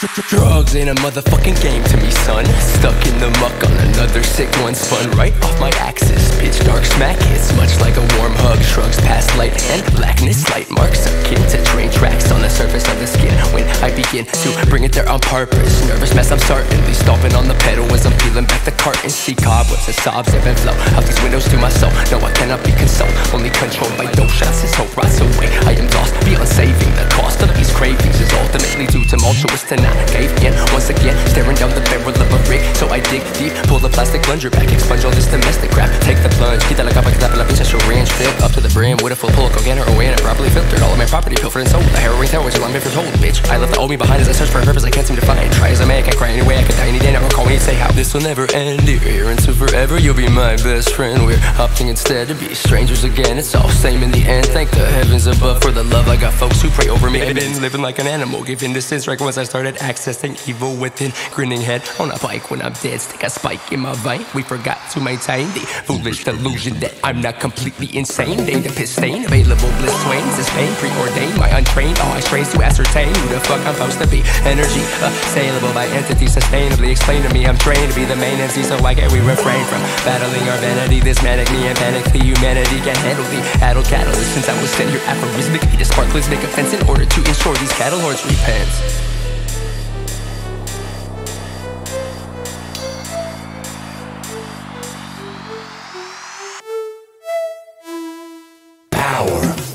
Drugs ain't a motherfucking game to me, son. Stuck in the muck on another sick one, spun right off my axis. Pitch dark smack hits, much like a warm hug. Shrugs past light and blackness, light marks akin to train tracks on the surface of the skin. When I begin to bring it there on purpose, nervous mess, I'm certainly stomping on the pedal as I'm peeling back the curtain. See cobwebs and sobs ebb and flow out these windows to my soul. No, I cannot be consoled, only controlled by dope shots. His hope rots away. I am lost beyond saving. The cost of these cravings is ultimately too tumultuous to cave. Once again, staring down the barrel of a rig. So I dig deep, pull the plastic plunger back, expunge all this domestic crap. Take the plunge, quita la capa que tapa la pincha ranch. Fill up to the brim with a full pull of cocaine or and properly filtered. All of my property pilfered and sold. The harrowing tale which I'm for told, bitch. I left the old me behind as I search for a purpose I can't seem to find. Try as I may, I can't cry anyway. I could die any day. Never call me and say how. This will never end here into forever. You'll be my best friend. We're opting instead to be strangers again. It's all same in the end. Thank the heavens above for the love I got. Folks who pray over me. I've been living like an animal, giving distance right once I started accessing evil within. Grinning head on a bike when I'm dead. Stick a spike in my vein. We forgot to maintain the foolish delusion that I'm not completely insane. They the piss stain. Available bliss swains is pain preordained. My untrained eyes trains to ascertain who the fuck I'm supposed to be. Energy assailable by entities sustainably. Explain to me I'm trained to be the main MC, so why can't we refrain from battling our vanity? This manic me and panic the humanity can handle the adult catalyst. Since I was sent here aphorismically to sparklers make offense in order to ensure these cattle horns repent.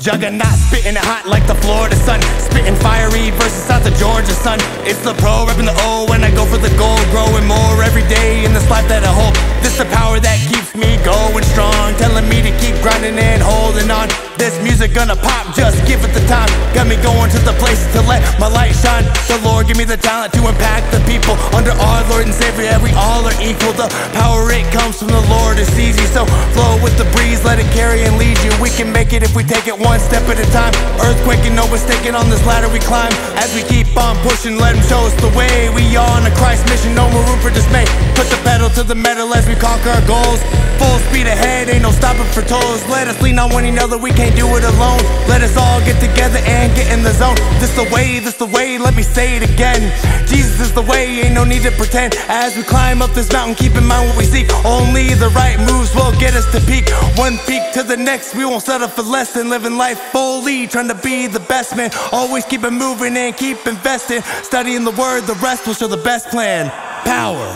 Juggernaut spitting it hot like the Florida sun. Spitting fiery versus South of Georgia, sun. It's the pro repping the O when I go for the gold. Growing more every day in this life that I hold. This the power that keeps me going strong. Telling me to keep grinding and holding on. This music gonna pop, just give it the time. Got me going to the places to let my light shine. The Lord give me the talent to impact the people. Under our Lord and Savior, every all are equal. The power it comes from the Lord, it's easy. So flow with the breeze, let it carry and lead you. We can make it if we take it one step at a time. Earthquaking, no mistaking on this ladder we climb. As we keep on pushing, let him show us the way. We on a Christ mission, no more room for dismay. Put the pedal to the metal as we conquer our goals. Full speed ahead, ain't no stopping for toes. Let us lean on one another, we can't do it alone. Let us all get together and get in the zone. This the way, this the way, let me say it again. Jesus is the way, ain't no need to pretend. As we climb up this mountain, keep in mind what we seek. Only the right moves will get us to peak. One peak to the next, we won't settle for less than living life fully, trying to be the best man. Always keep it moving and keep investing. Studying the word, the rest will show the best plan. Power.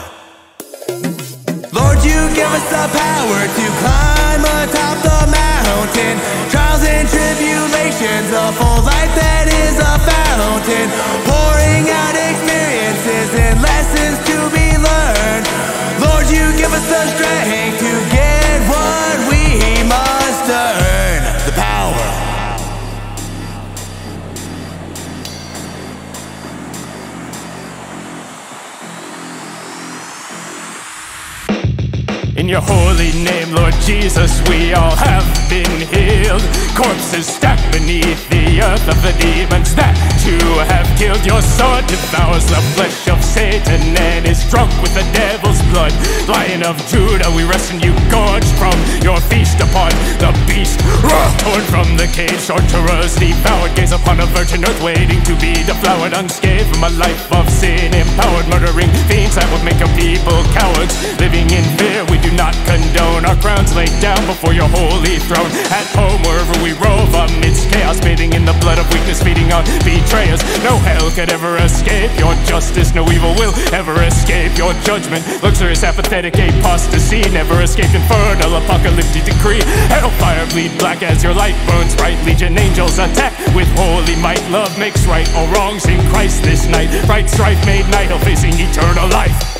Lord, you give us the power to climb atop the mountain. Trials and tribulations, a full life that is a fountain. Pouring out experiences and lessons to be learned. Lord, you give us the strength to In your holy name, Lord Jesus, we all have been healed. Corpses stacked beneath the earth of the demons that you have killed. Your sword devours the flesh of Satan and is drunk with the devil's blood. Lion of Judah, we rest in you, gorged from your feast upon the beast. Torn from the cage, sorcerers devoured. Gaze upon a virgin earth waiting to be deflowered, unscathed from a life of sin. Empowered, murdering fiends that would make your people cowards. Living in fear, we do not condone our crowns laid down before your holy throne. At home, wherever we rove, amidst chaos, bathing in the blood of weakness, feeding on betrayers. No hell could ever escape your justice, no evil will ever escape your judgment. Luxurious, apathetic apostasy, never escape infernal apocalyptic decree. Hellfire bleed black as your light burns bright. Legion angels attack with holy might. Love makes right all wrongs in Christ this night. Right strife made night, of facing eternal life.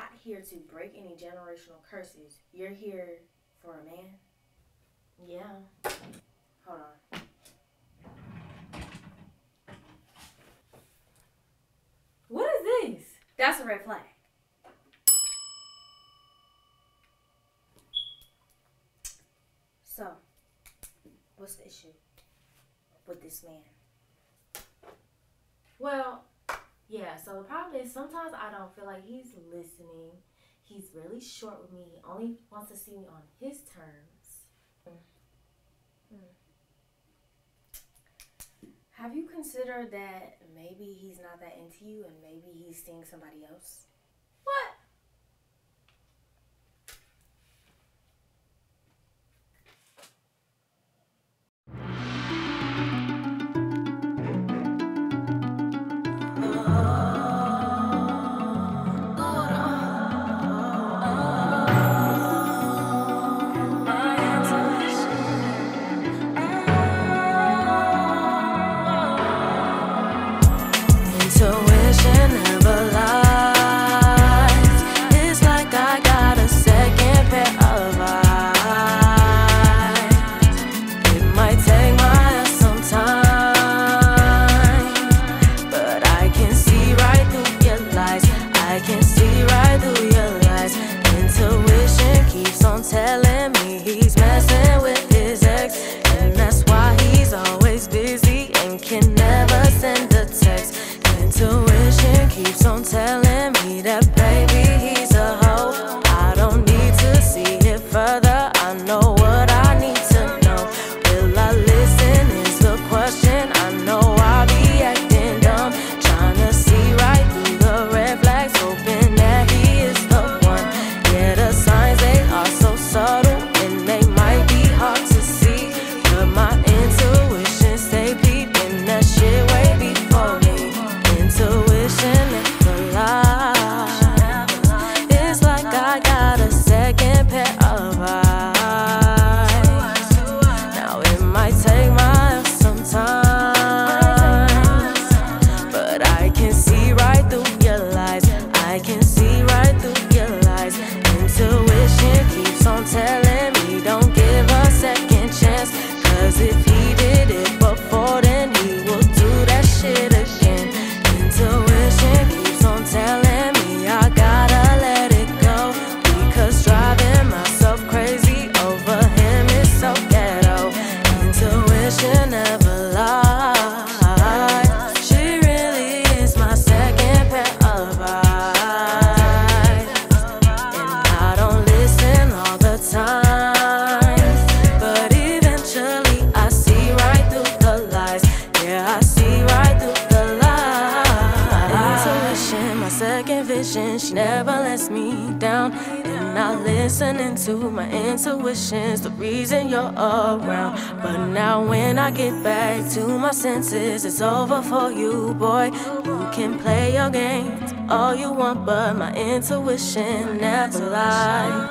not here to break any generational curses. You're here for a man? Yeah. Hold on. What is this? That's a red flag. So, what's the issue with this man? Well, yeah, so the problem is sometimes I don't feel like he's listening. He's really short with me. He only wants to see me on his terms. Mm. Have you considered that maybe he's not that into you and maybe he's seeing somebody else? senses, it's over for you, boy. You can play your games all you want, but my intuition never lies.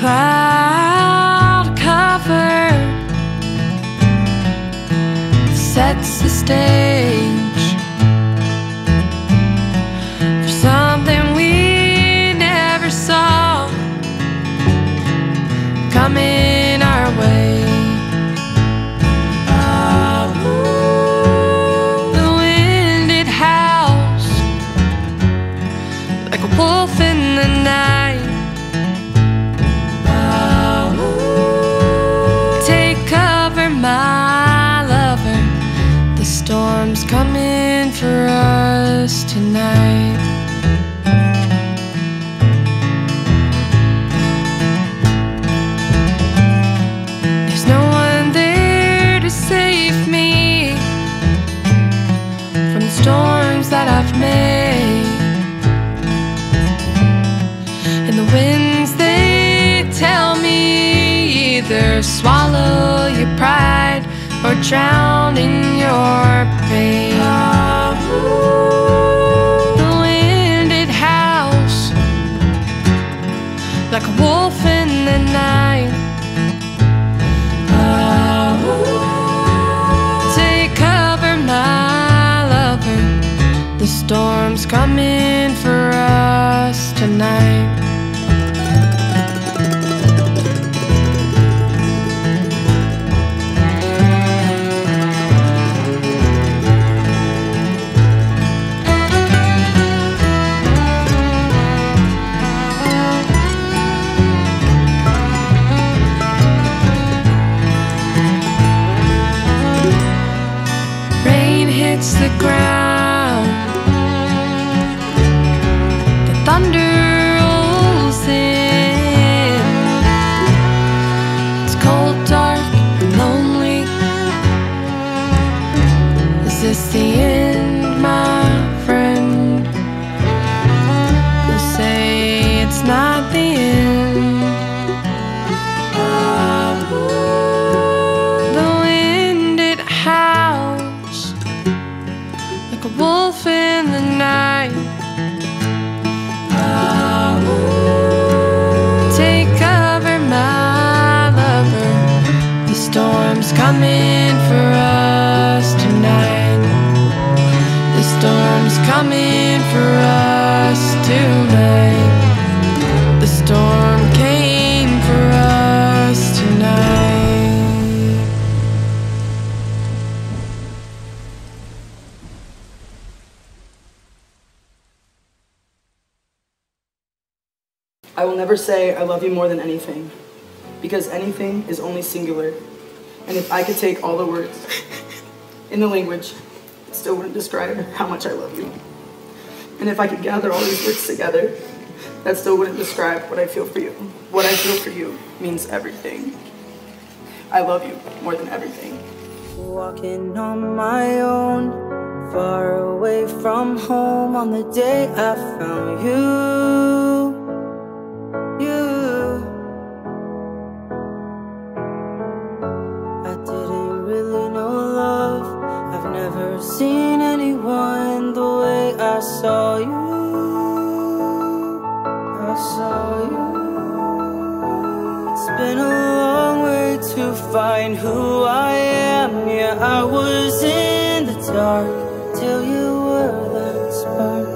The drown in your pain. The wind, it howls like a wolf in the night. Take cover, my lover. The storm's coming for us tonight. Never say I love you more than anything, because anything is only singular. And if I could take all the words in the language, it still wouldn't describe how much I love you. And if I could gather all these words together, that still wouldn't describe what I feel for you. What I feel for you means everything. I love you more than everything. Walking on my own, far away from home on the day I found. You. Seen anyone the way I saw you. I saw you. It's been a long way to find who I am. Yeah, I was in the dark till you were that spark.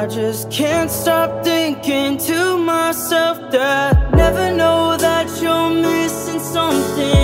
I just can't stop thinking to myself that never know that you're missing something.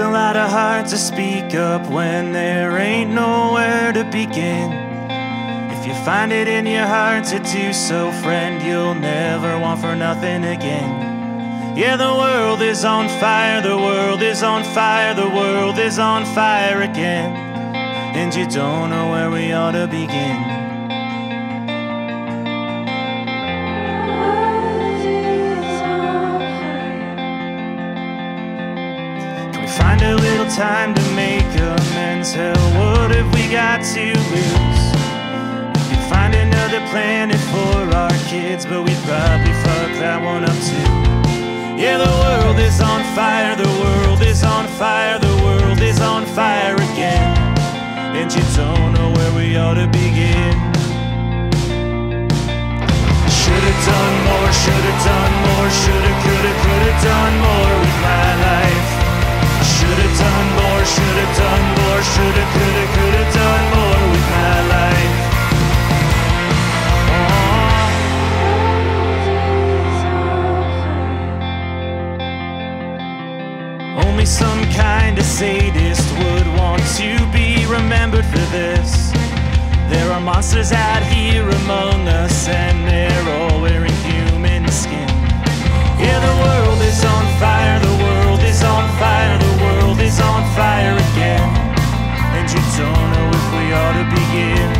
a lot of heart to speak up when there ain't nowhere to begin. If you find it in your heart to do so, friend, you'll never want for nothing again. Yeah, the world is on fire, the world is on fire, the world is on fire again. And you don't know where we ought to begin. Time to make amends. Hell, what have we got to lose? We could find another planet for our kids, but we'd probably fuck that one up too. Yeah, the world is on fire, the world is on fire, the world is on fire again. And you don't know where we ought to begin. Should've done more, should've done more, shoulda, coulda, coulda done more with my life. Should've done more, should've done more, shoulda, coulda, coulda done more with my life. Uh-huh. Only some kind of sadist would want to be remembered for this. There are monsters out here among us, and they're all wearing human skin. Yeah, the world is on to begin.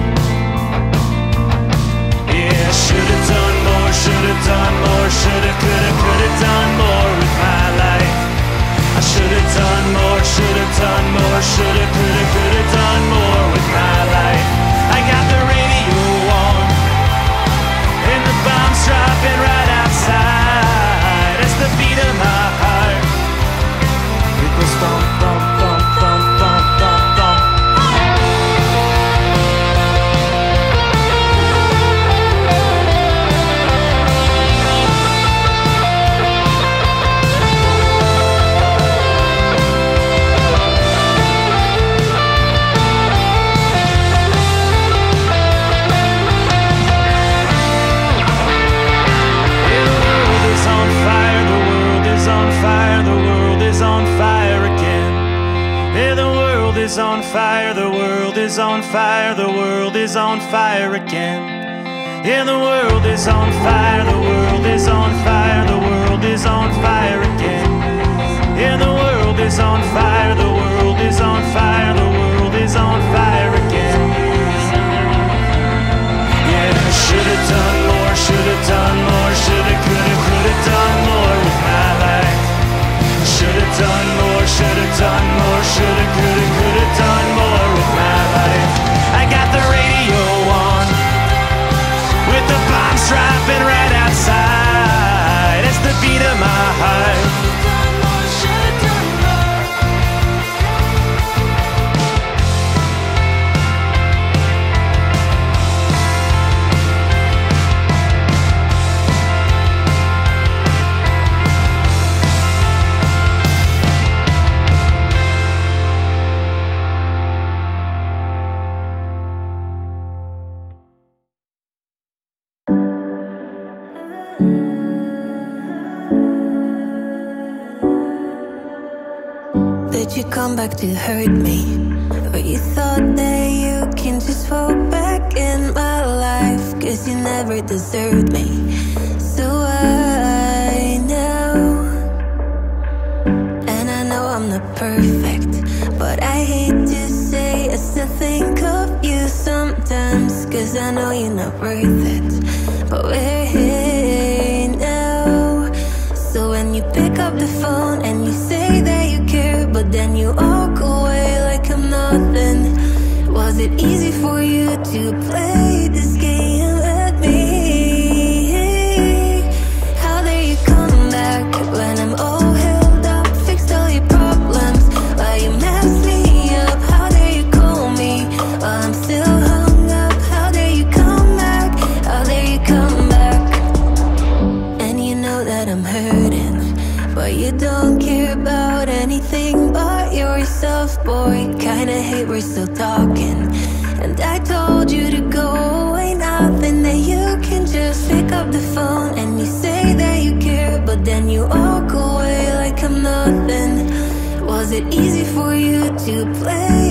Yeah, should've done more, should've done more, shoulda, coulda, coulda done more with my life. I should've done more, should've done more, shoulda, coulda, coulda done more with my life. I got the radio on, and the bombs dropping right is on fire, the world is on fire again. Yeah, the world is on fire, the world is on fire, the world is on fire again. Yeah, the world is on fire, the world is on fire, the world is on fire again. Yeah, I should've done more, should've done more, shoulda, coulda, coulda done more with my life. Should've done more, should've done more, shoulda, coulda, you hurt me? It easy for you to play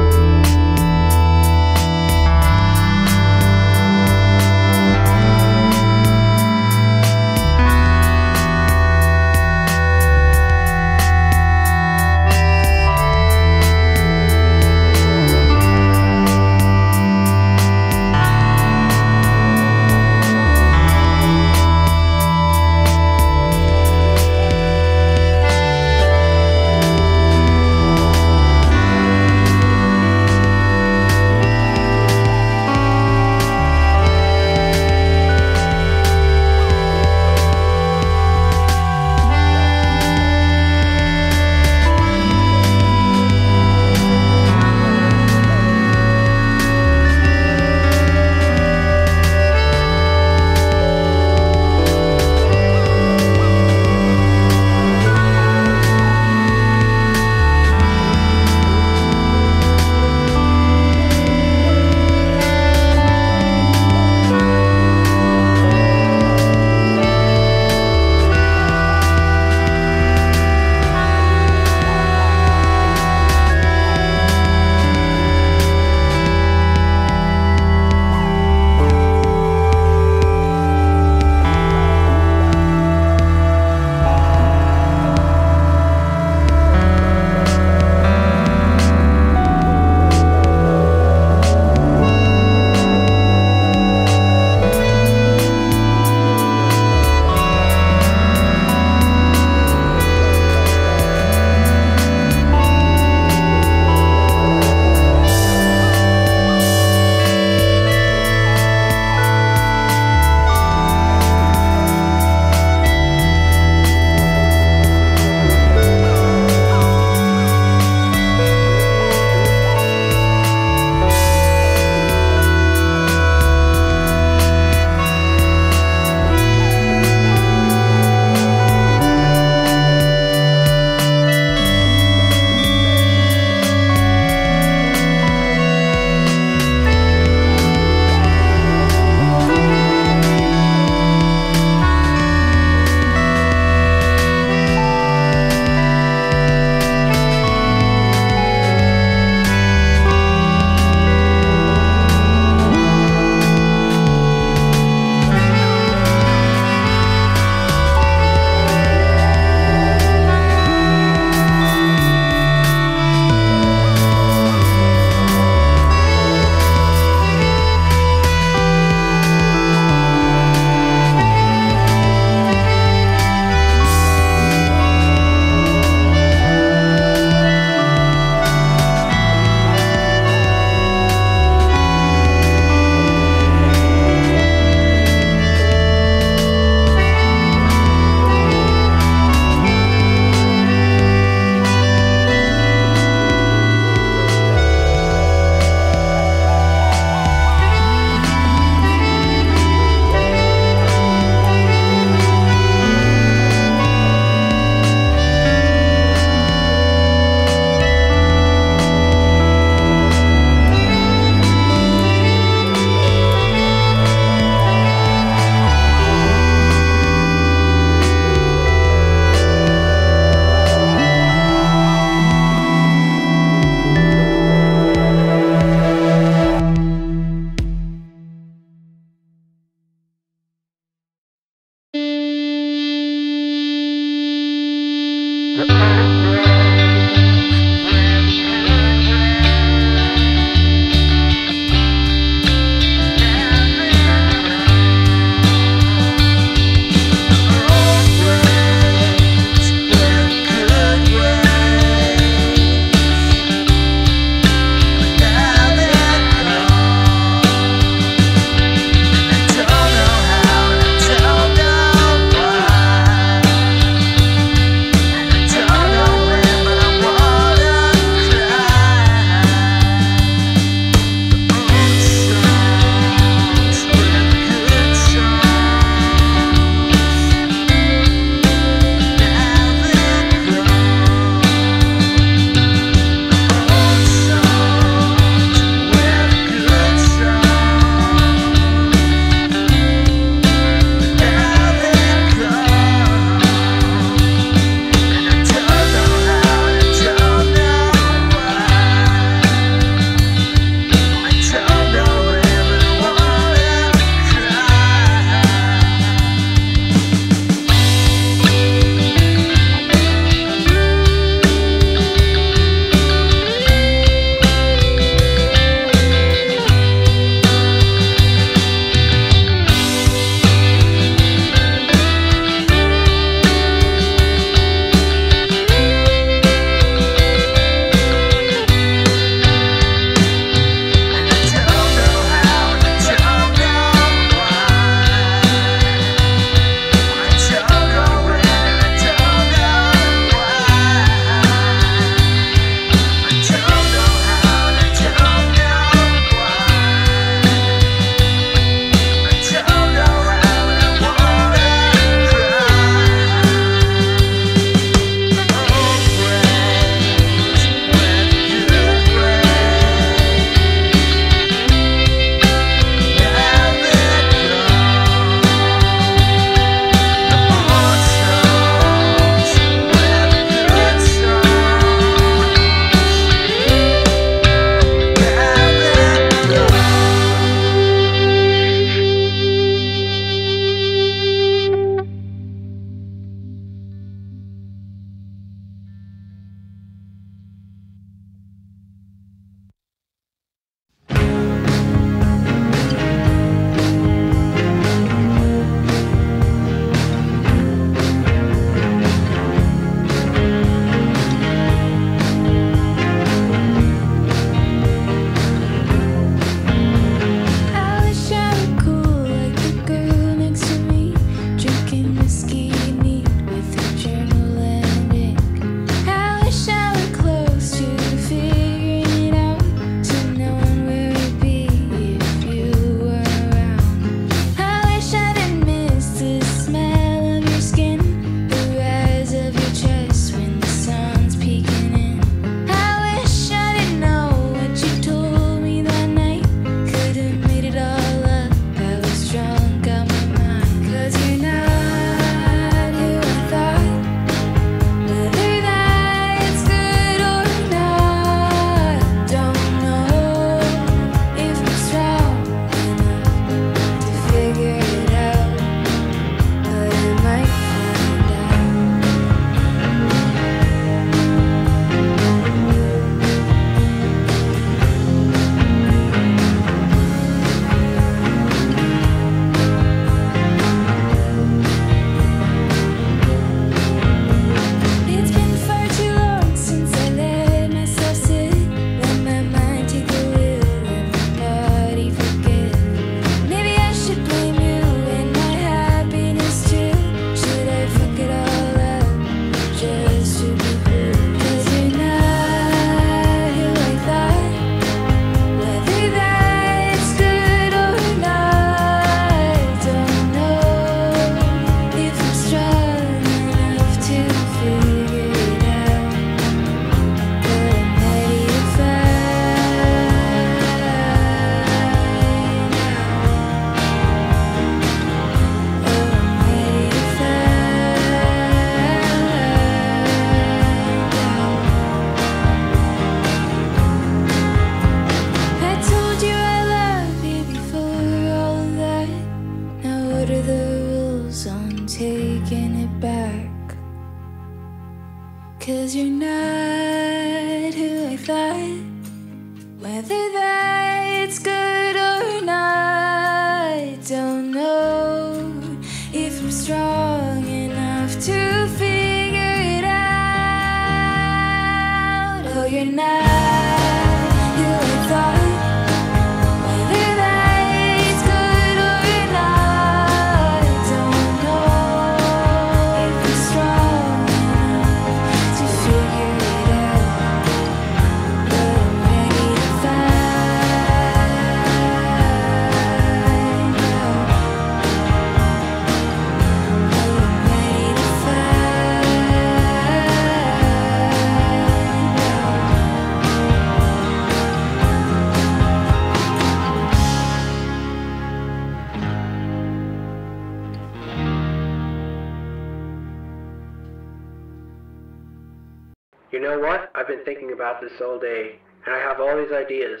day and I have all these ideas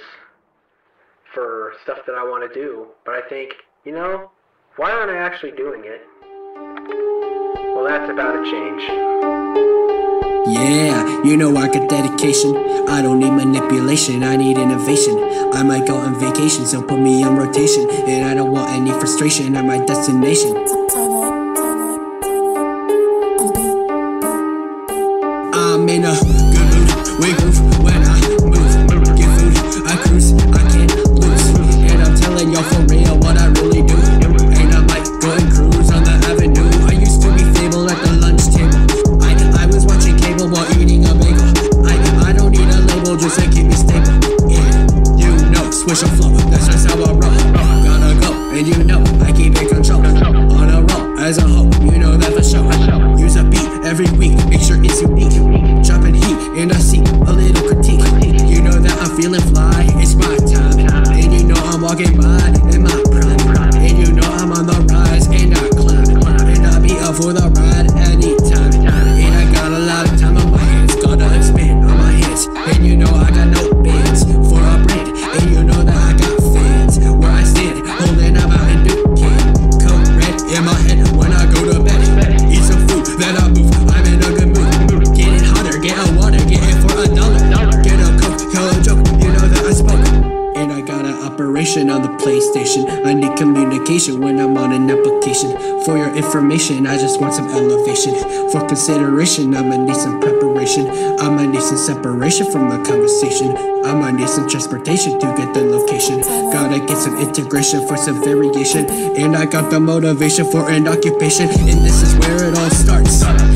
for stuff that I want to do, but I think, you know, why aren't I actually doing it? Well, that's about a change. Yeah, you know I got dedication. I don't need manipulation, I need innovation. I might go on vacation, so put me on rotation. And I don't want any frustration at my destination. I'm in a for some variation. And I got the motivation for an occupation, and this is where it all starts.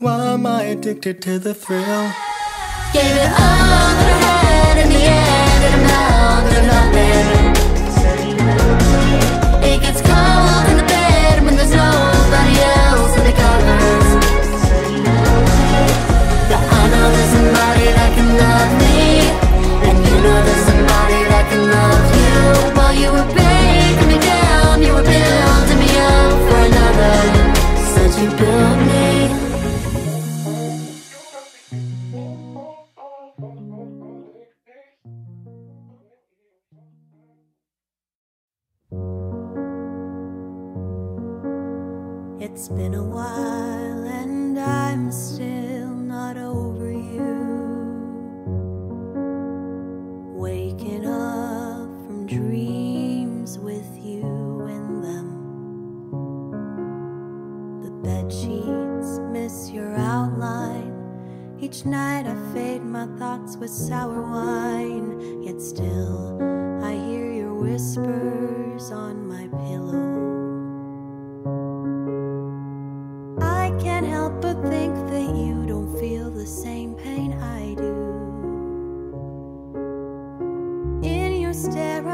Why am I addicted to the thrill? Gave it all that I had in the end And I'm down to nothing It gets cold in the bed when there's nobody else in the covers But I know there's somebody that can love me And you know there's somebody that can love you. While you were breaking me down You were building me up for another. Said you been a while and I'm still not over you. Waking up from dreams with you in them. The bed sheets miss your outline. Each night I fade my thoughts with sour wine. Yet still I hear your whispers on my pillow.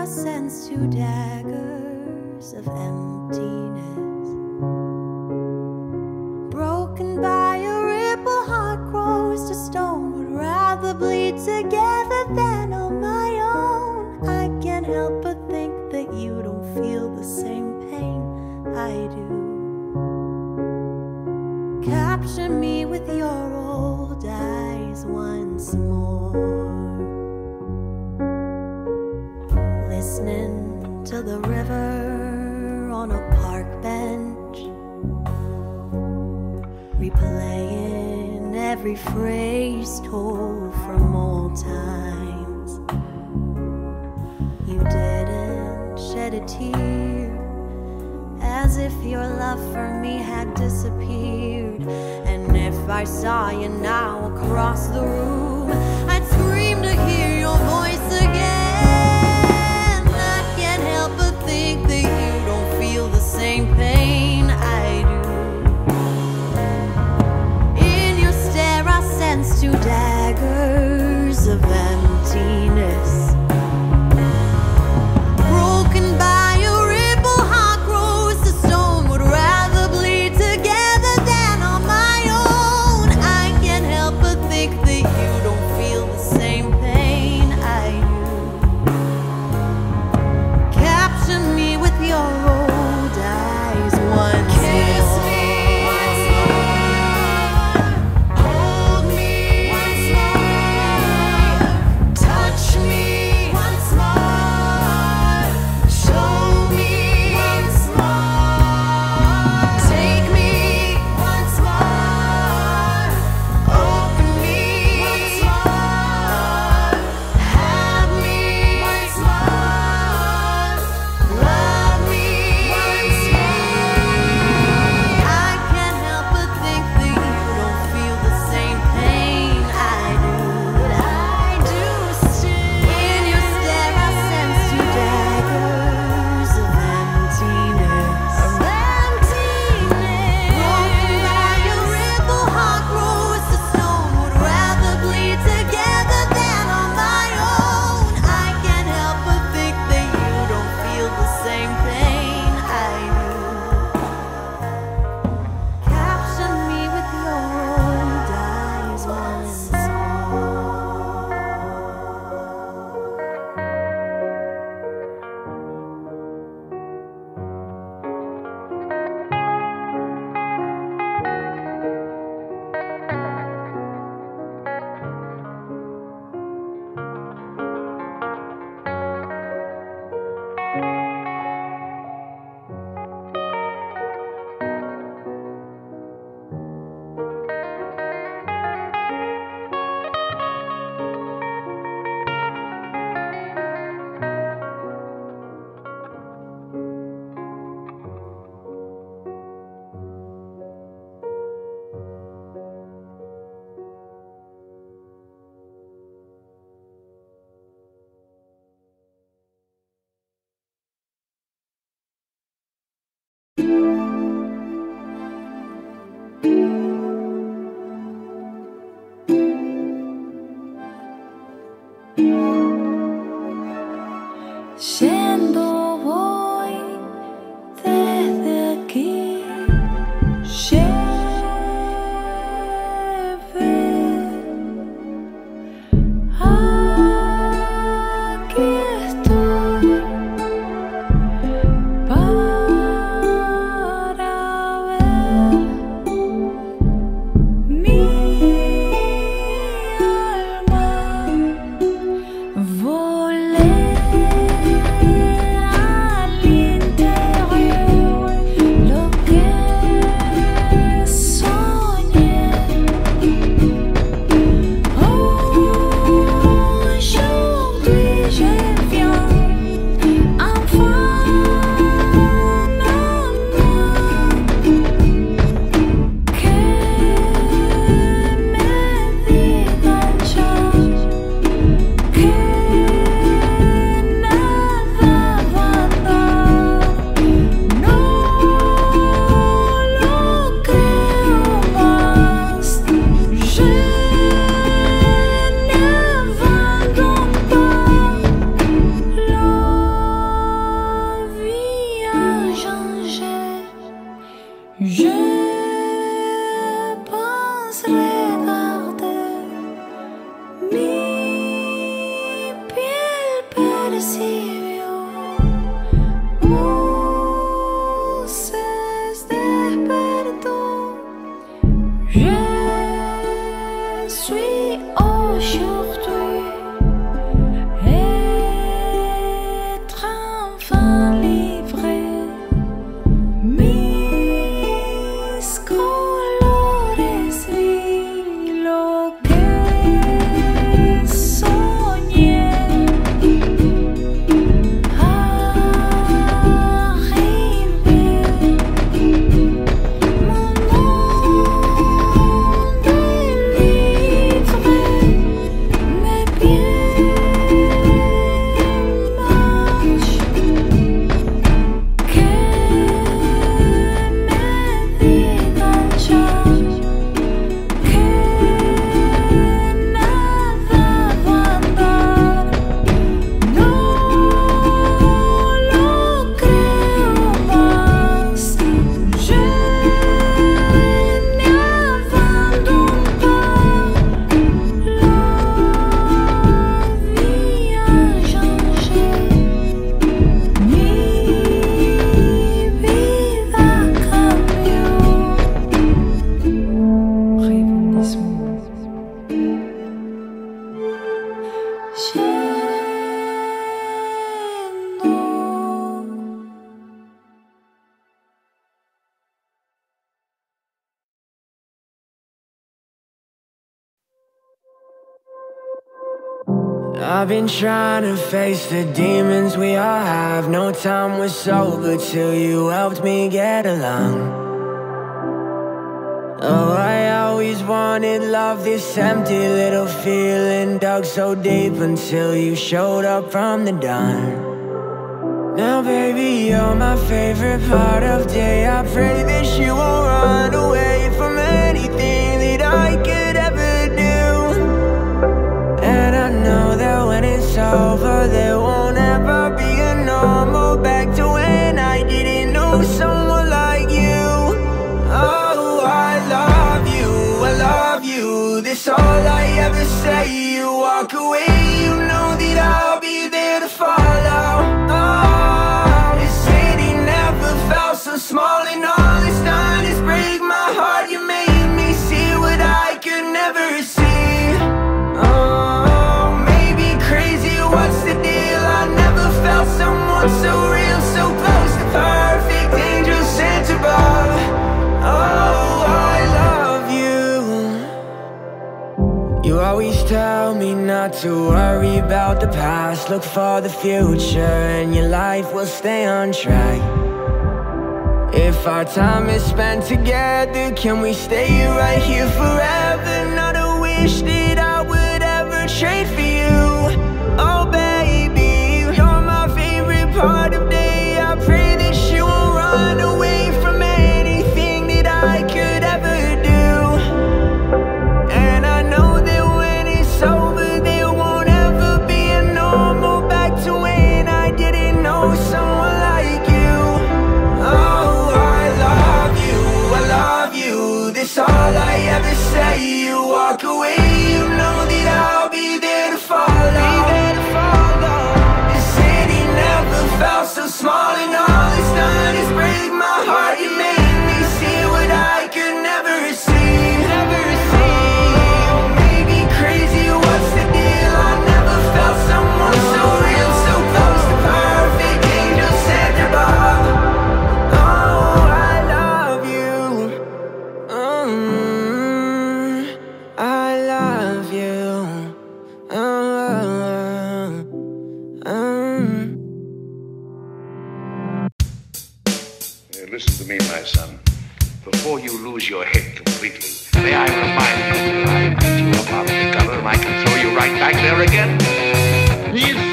Sense two daggers of emptiness. Broken by the river on a park bench. Replaying every phrase told from old times. You didn't shed a tear as if your love for me had disappeared. And if I saw you now across the room, I'd scream to hear your voice daggers of emptiness. been trying to face the demons we all have. No time was sober till you helped me get along. Oh, I always wanted love, this empty little feeling dug so deep until you showed up from the dawn. Now, baby, you're my favorite part of day. I pray that you won't run away. over, they won't to worry about the past. Look for the future and your life will stay on track. If our time is spent together Can we stay right here forever? Not a wish Listen to me, my son. Before you lose your head completely, may I remind you that I picked you up out of the gutter and I can throw you right back there again? He's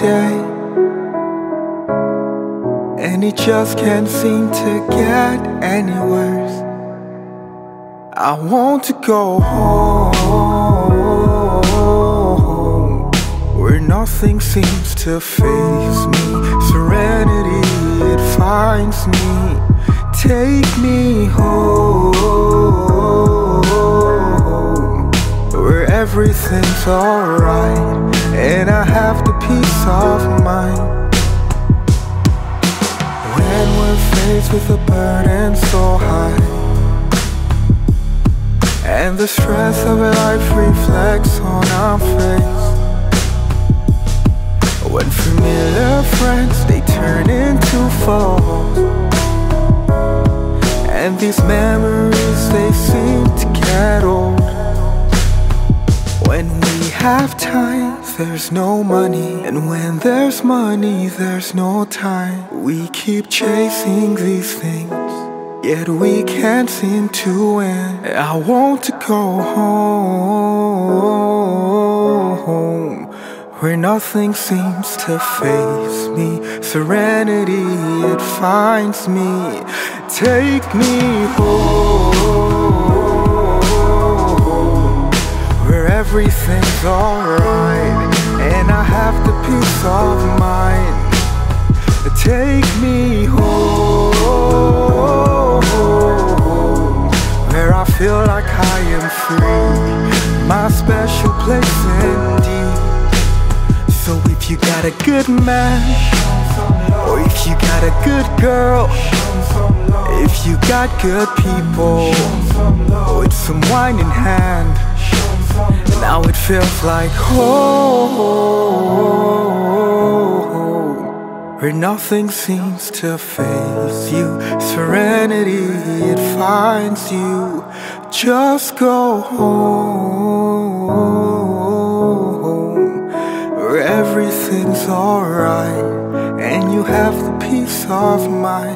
day, and it just can't seem to get any worse, I want to go home where nothing seems to faze me. Serenity, it finds me. Take me home where everything's alright and I have the peace of mind. When we're faced with a burden so high and the stress of life reflects on our face. When familiar friends they turn into foes, and these memories they seem to get old. When we have time, there's no money, and when there's money, there's no time. We keep chasing these things. Yet we can't seem to win. I want to go home where nothing seems to face me. Serenity, it finds me. Take me home everything's alright and I have the peace of mind. Take me home where I feel like I am free, my special place indeed. So if you got a good man, or if you got a good girl, if you got good people, with some wine in hand, now it feels like home, where nothing seems to face you. Serenity, it finds you. Just go home where everything's alright and you have the peace of mind.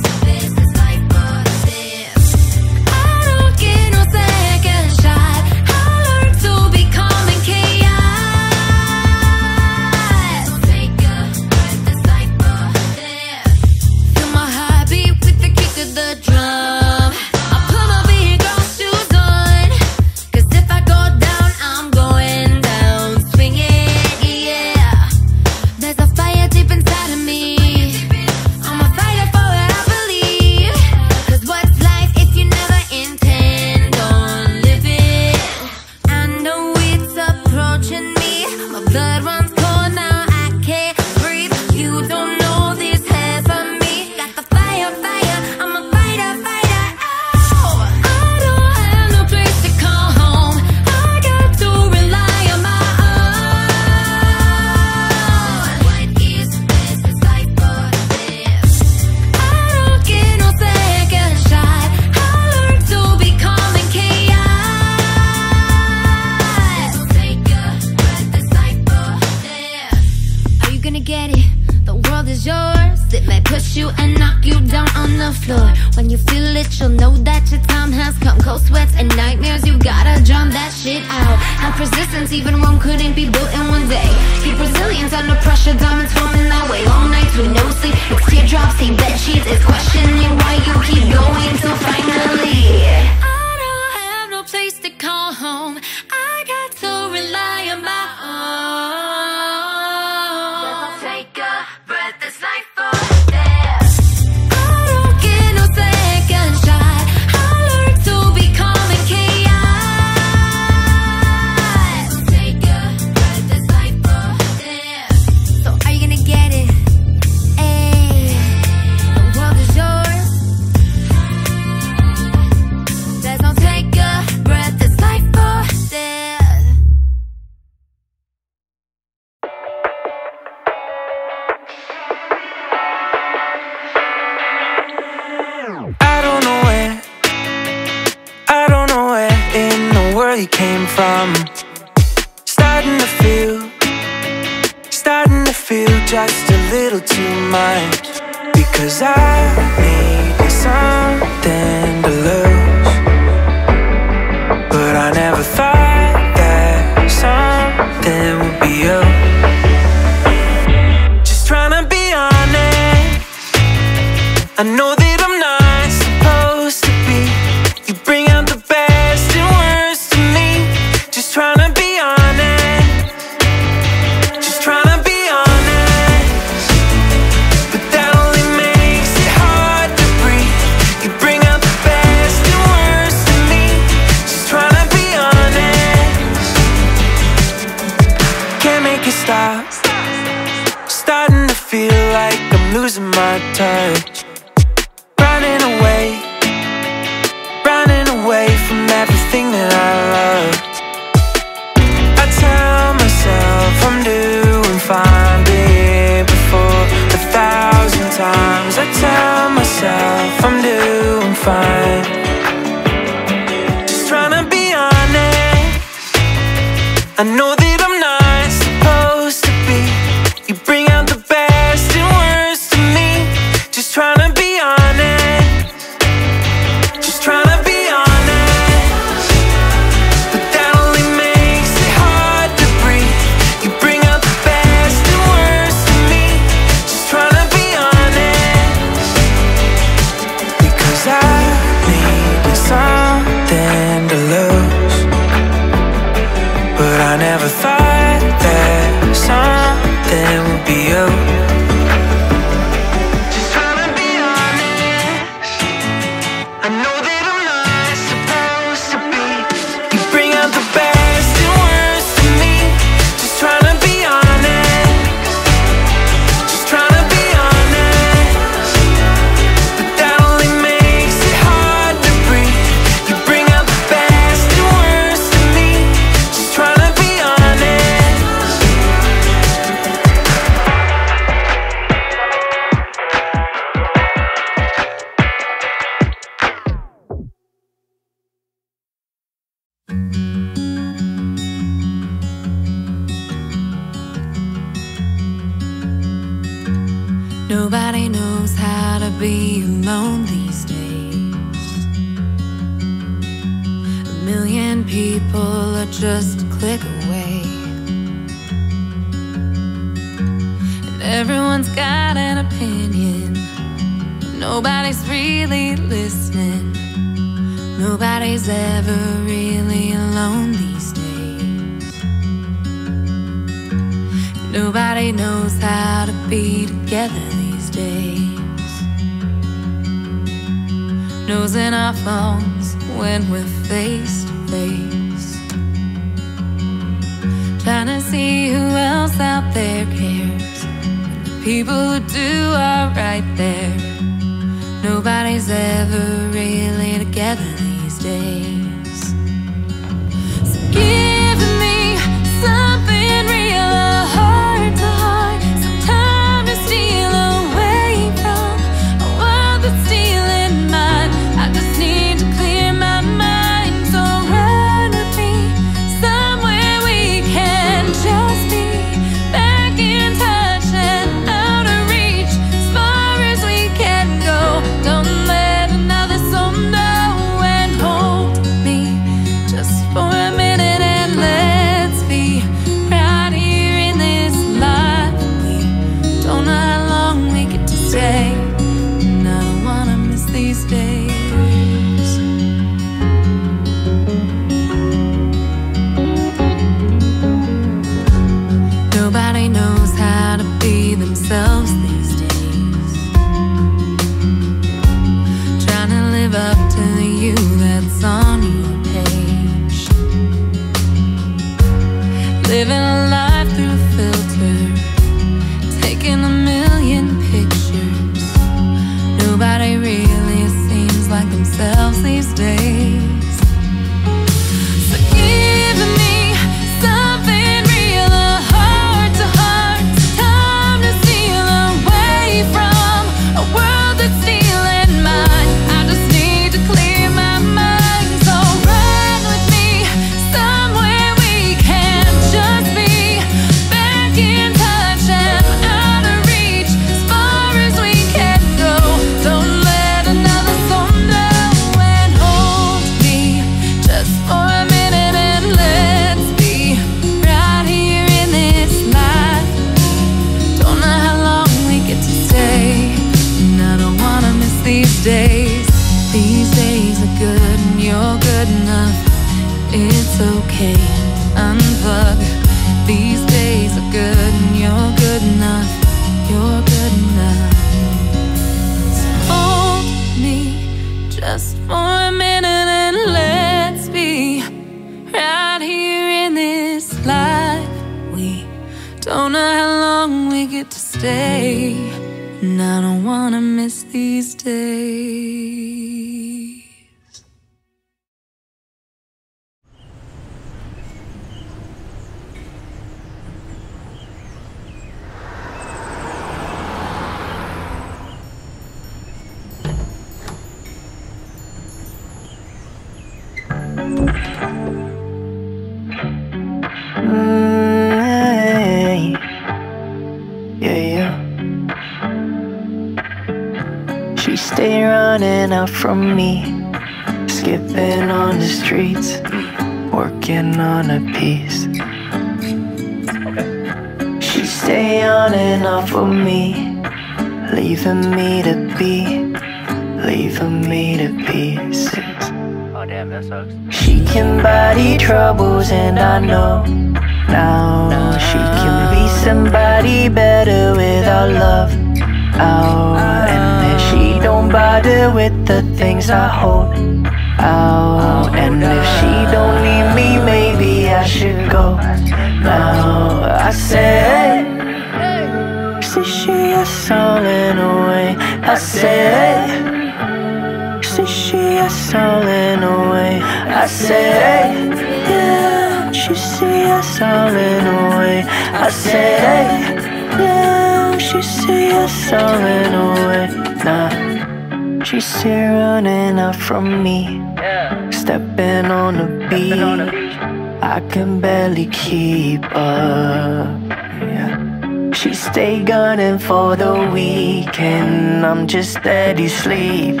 I'm just steady sleep.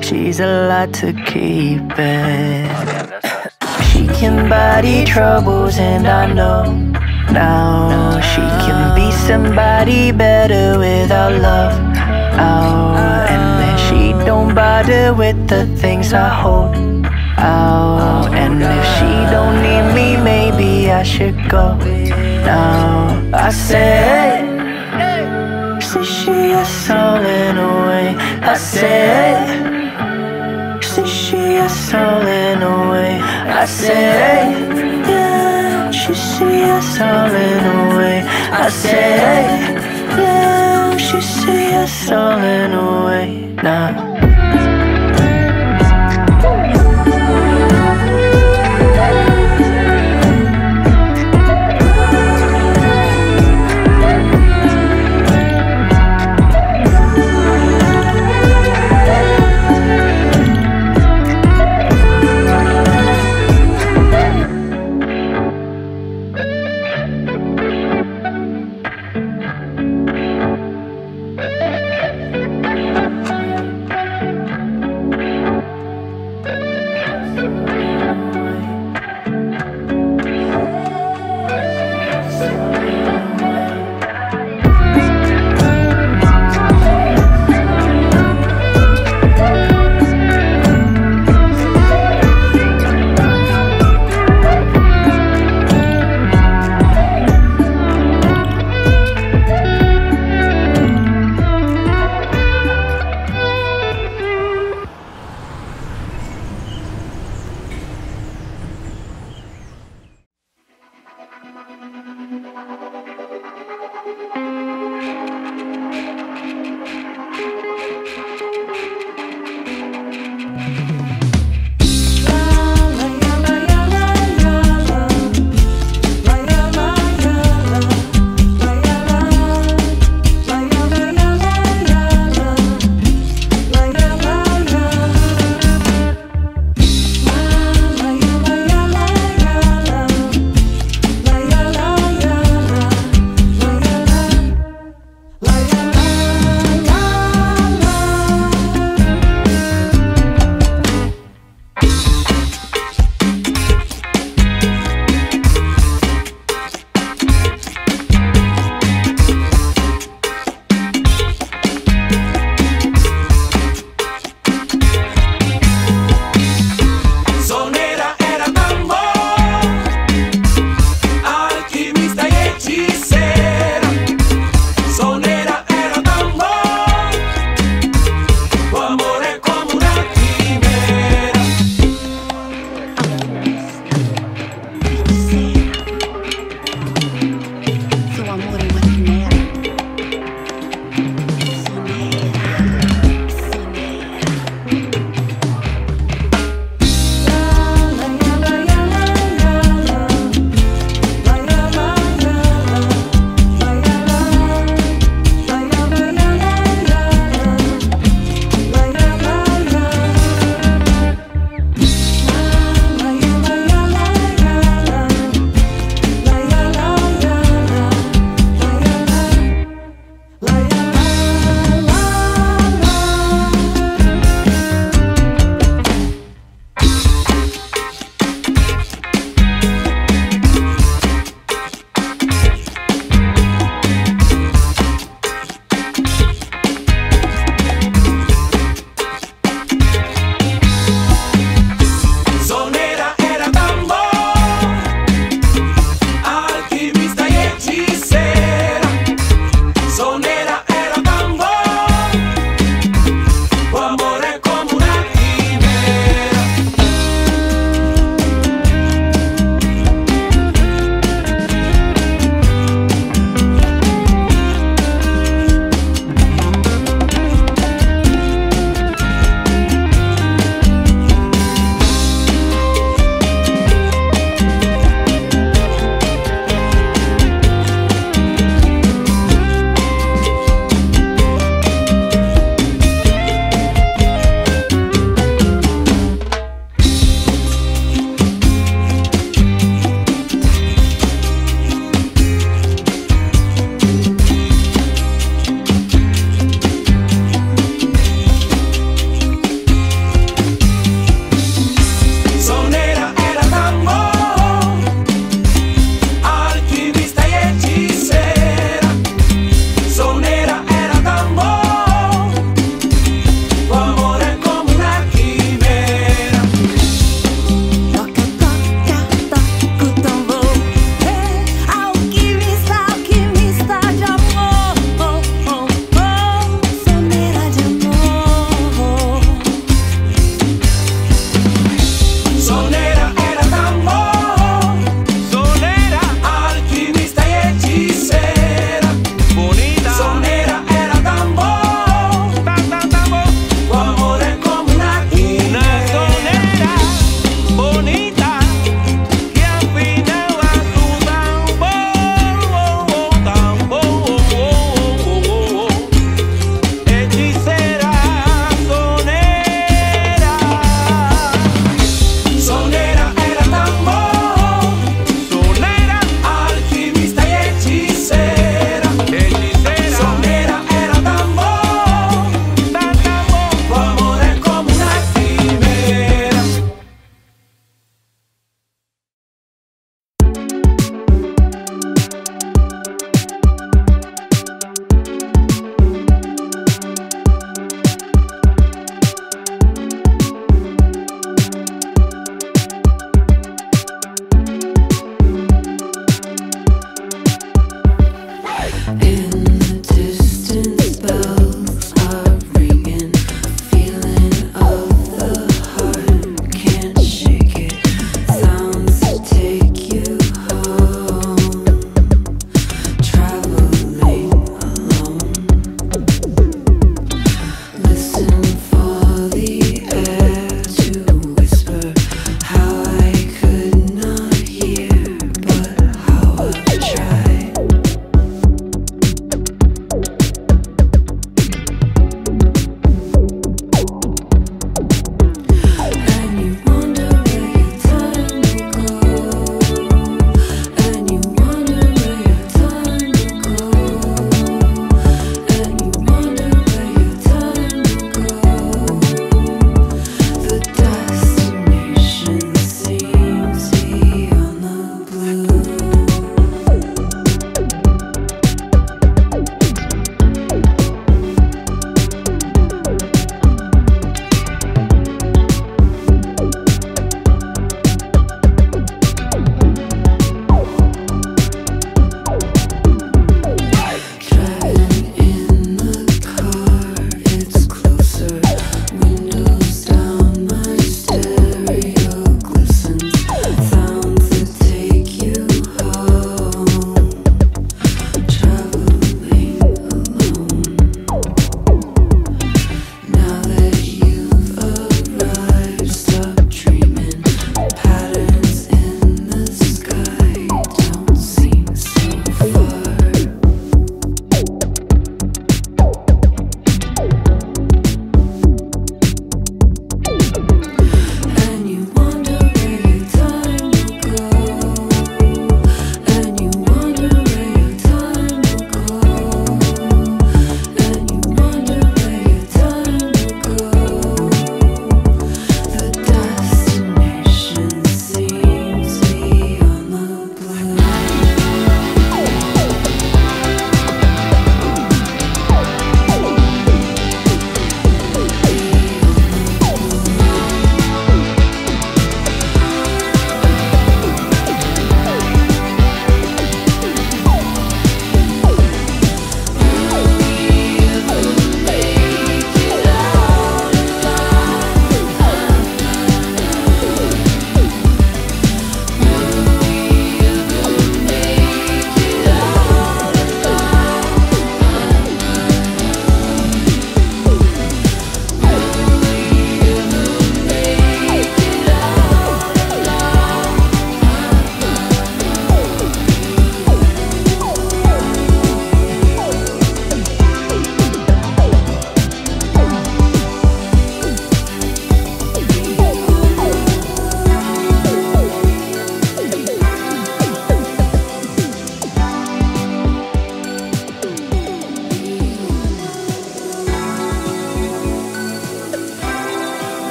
She's a lot to keep it. she can body troubles, and I know now she can be somebody better without love. Oh, and then she don't bother with the things I hold. Oh, and if she don't need me, maybe I should go now. I said, says she a stolen away. I said, she, she has stolen away. I said, yeah, she, she has stolen away. I said, yeah, she, she has stolen away. Now. Nah.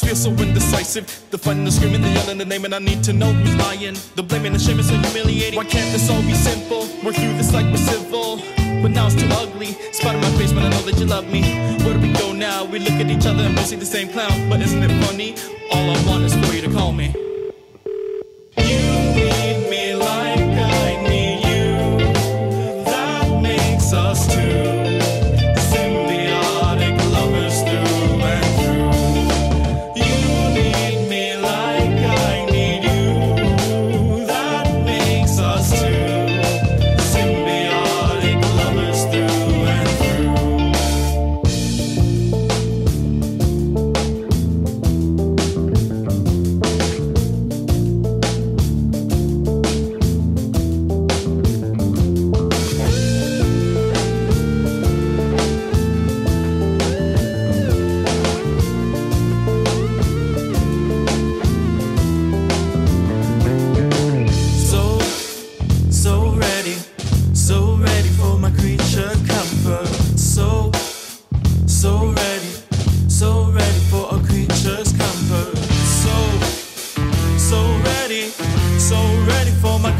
feel so indecisive. The fun, the screaming, the yelling, the name, and I need to know who's lying. The blaming, the shame, is so humiliating. Why can't this all be simple? Work through this like we're civil. But now it's too ugly. Spot in my face when I know that you love me. Where do we go now? We look at each other and we see the same clown, but it's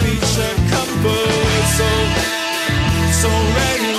beach a so. So regular.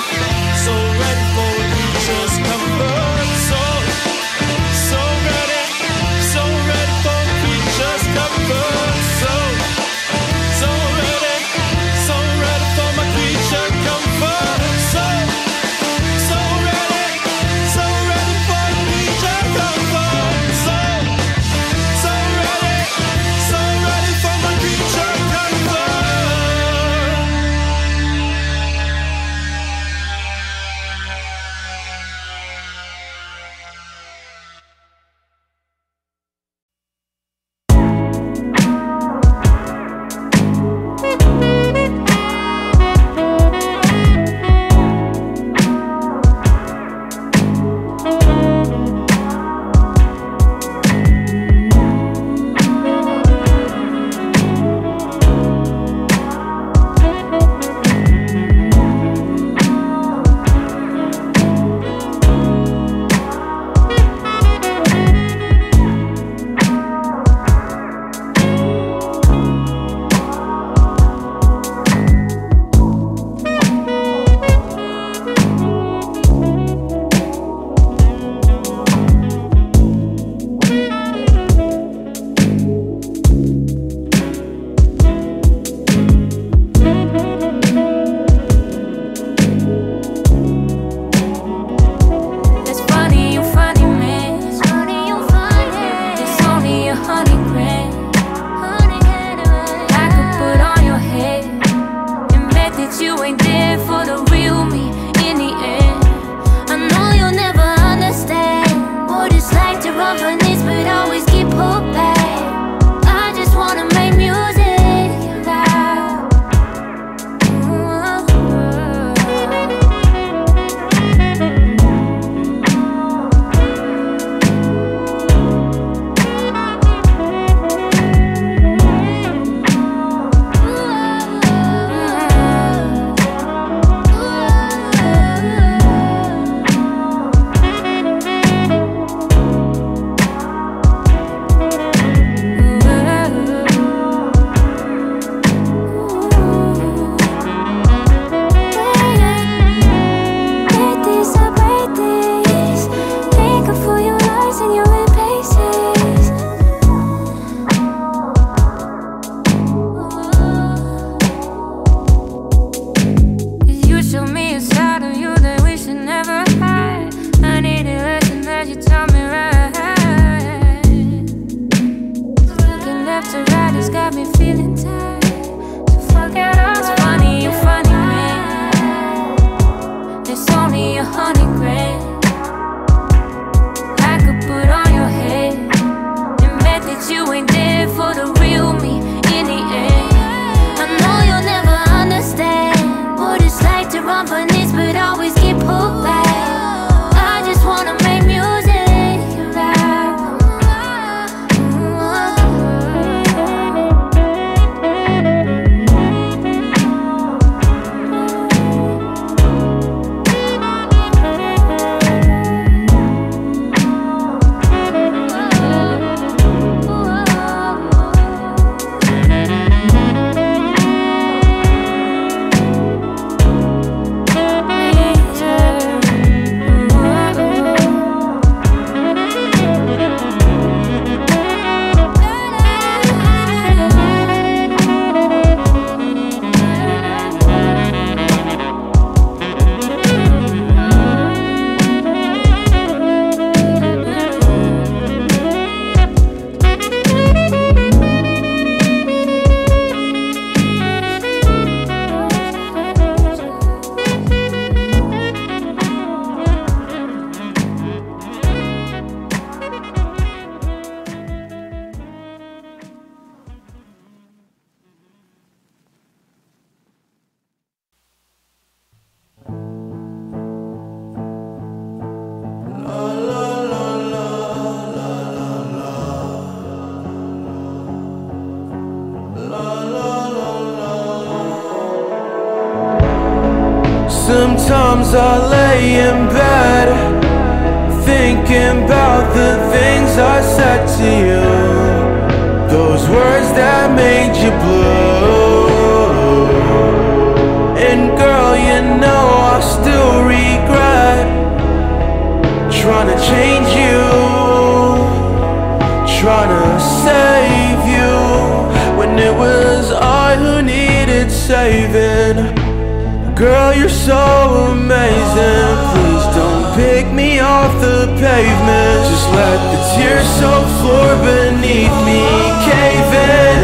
Let the tears soak floor beneath me cave in.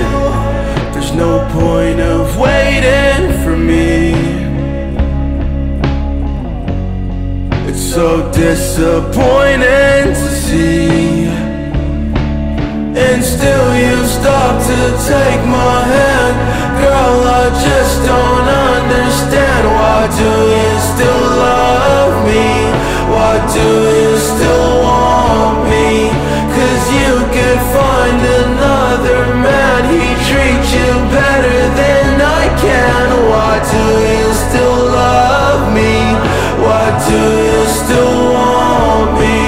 There's no point of waiting for me. It's so disappointing to see. And still you stop to take my hand Girl, I just don't understand Why do you still love me? Why do you still want me? Find another man He treats you better than I can Why do you still love me? Why do you still want me?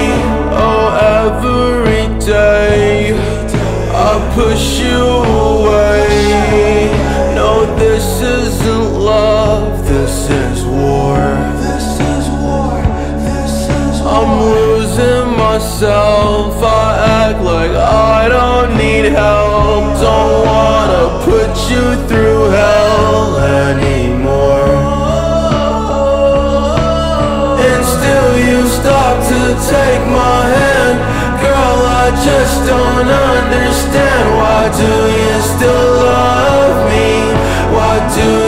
Oh, every day I push you away. No, this isn't love, this is war. This is war. This is I'm losing myself. I you through hell anymore. And still you stop to take my hand Girl, I just don't understand Why do you still love me? Why do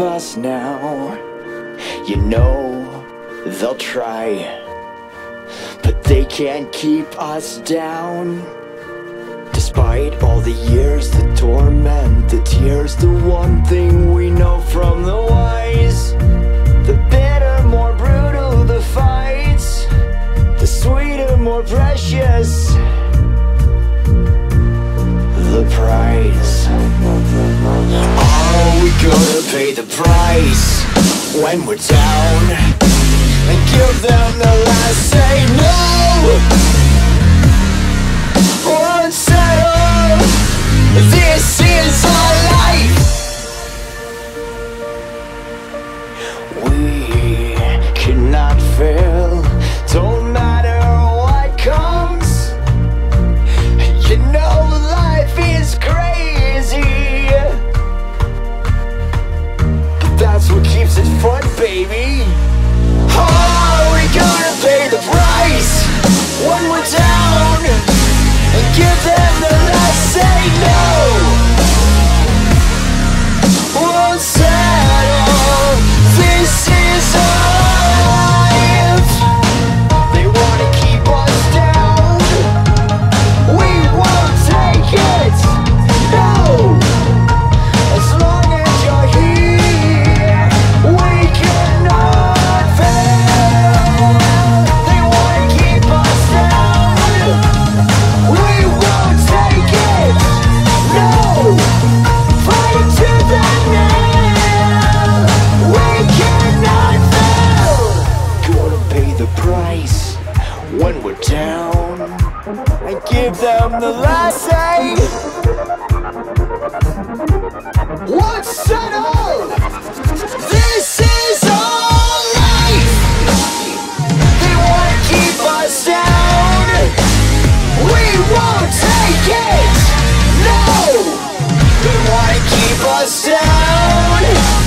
us now. You know they'll try, but they can't keep us down. Despite all the years, the torment, the tears, the one thing we know from the wise. The bitter, more brutal the fights, the sweeter, more precious the price. Are we gonna pay the price when we're down and give them the last say no? Won't settle. This is our life. Baby. Give the last say. What's settled? This is our life. They wanna keep us down. We won't take it. No. They wanna keep us down.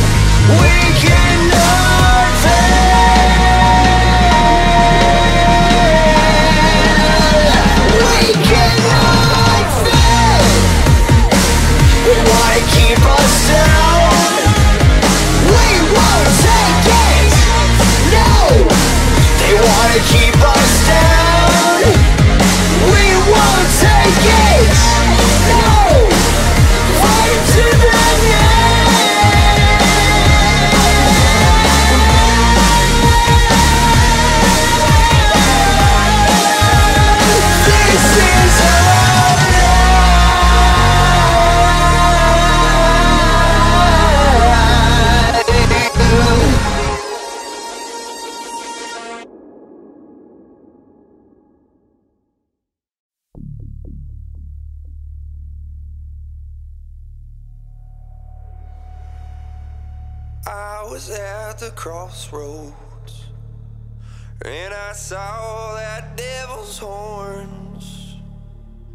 And I saw that devil's horns.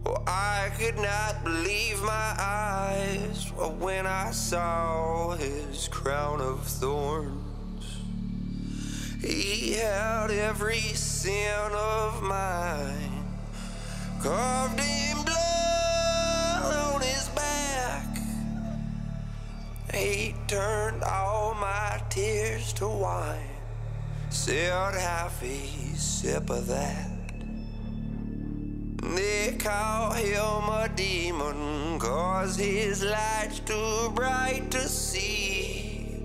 Well, I could not believe my eyes when I saw his crown of thorns. He had every sin of mine carved in blood on his back. He turned all my tears to wine. Said a sip of that. They call him a demon cause his light's too bright to see.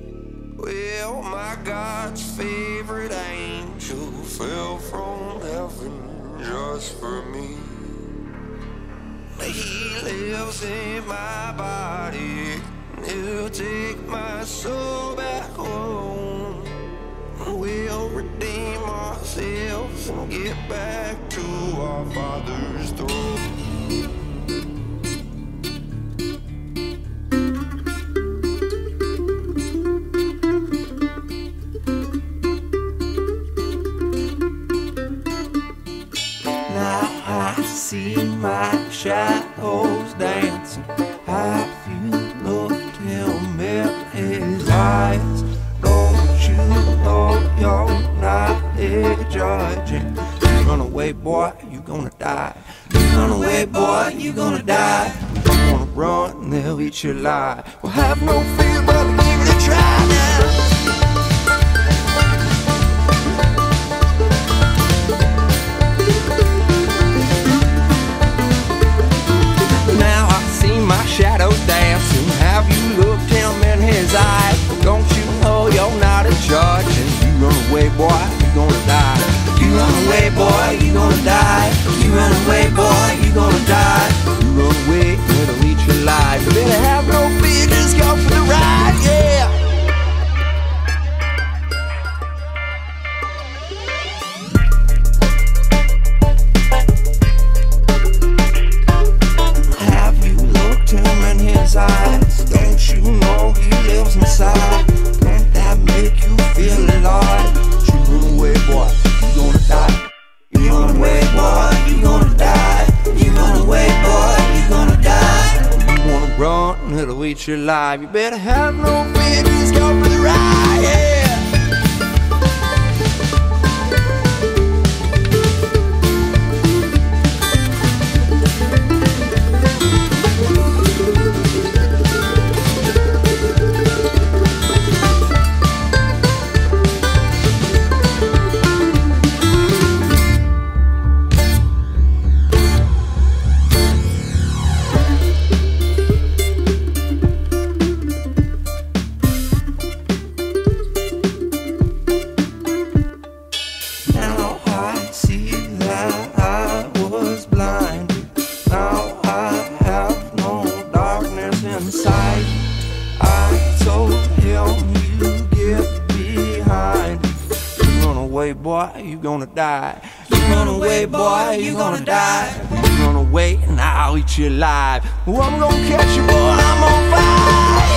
Well, my God's favorite angel fell from heaven just for me. He lives in my body. He'll take my soul back home. We'll redeem ourselves and get back to our Father's throne. Now I see my shadows dancing. I eyes. Don't you know you're not a judging? You run away, boy, you gonna die. You run away, boy, you gonna die. You wanna run, they'll eat you alive. Well, have no fear, brother, give it a try now. Now I see my shadow dancing. Have you looked him in his eye? Charge? And you run away, boy, you gonna die. You run away, boy, you gonna die. You run away, boy, you gonna die. You run away, it'll eat you alive. You better have no fear, just go for the ride, yeah. Have you looked him in his eyes? Don't you know he lives inside? Make you feel alive? Run away, boy, you gonna die. You run away, boy, you gonna die. You run away, boy, you gonna die. You wanna run, it'll eat you alive. You better have no fear, just go for the ride, yeah. Die. You run away, boy, you gonna die. You run away and I'll eat you alive. Well, I'm gonna catch you, boy, I'm on fire.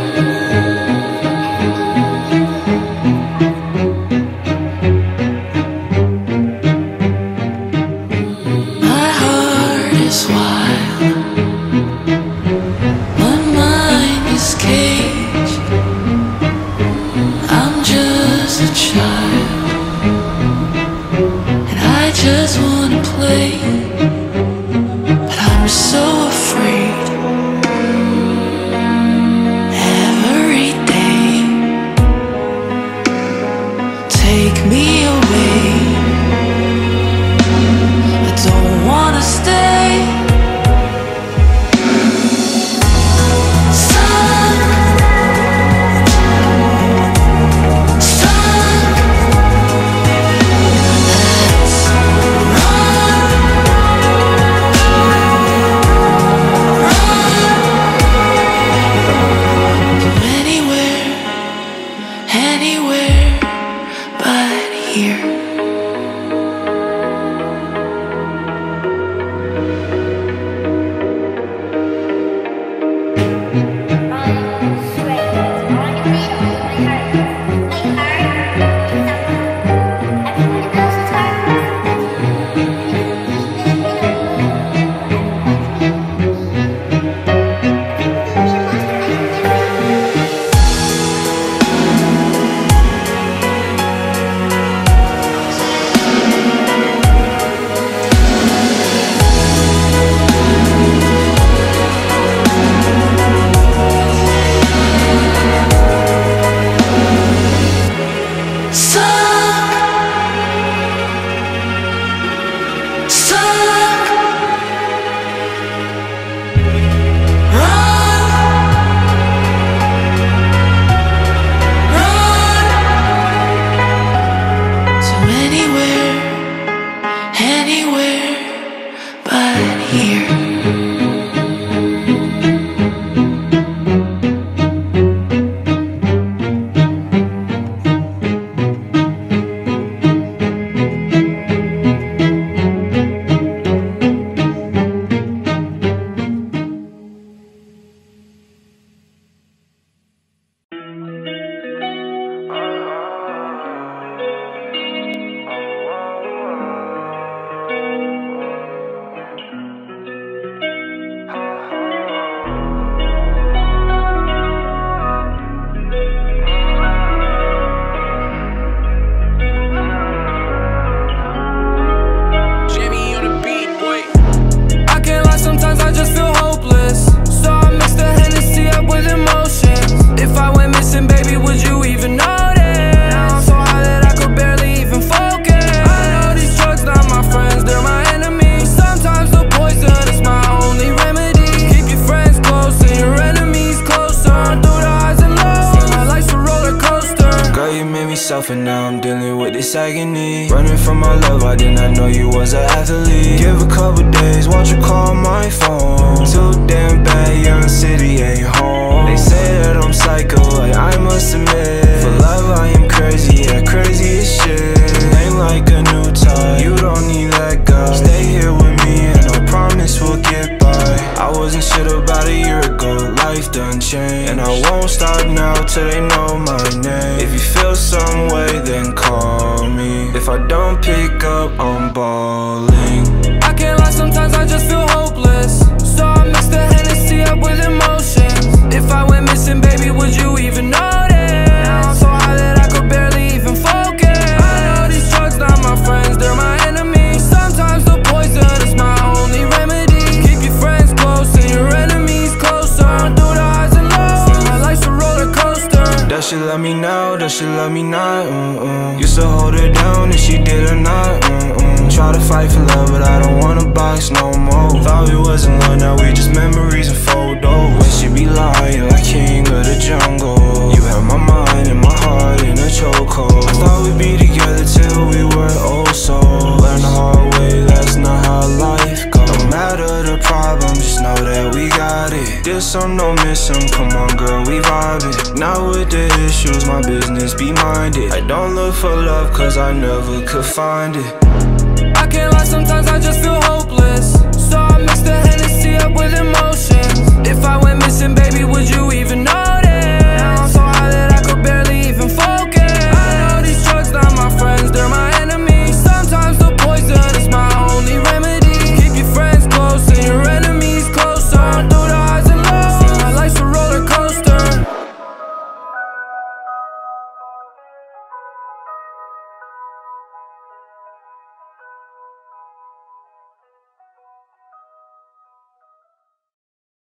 My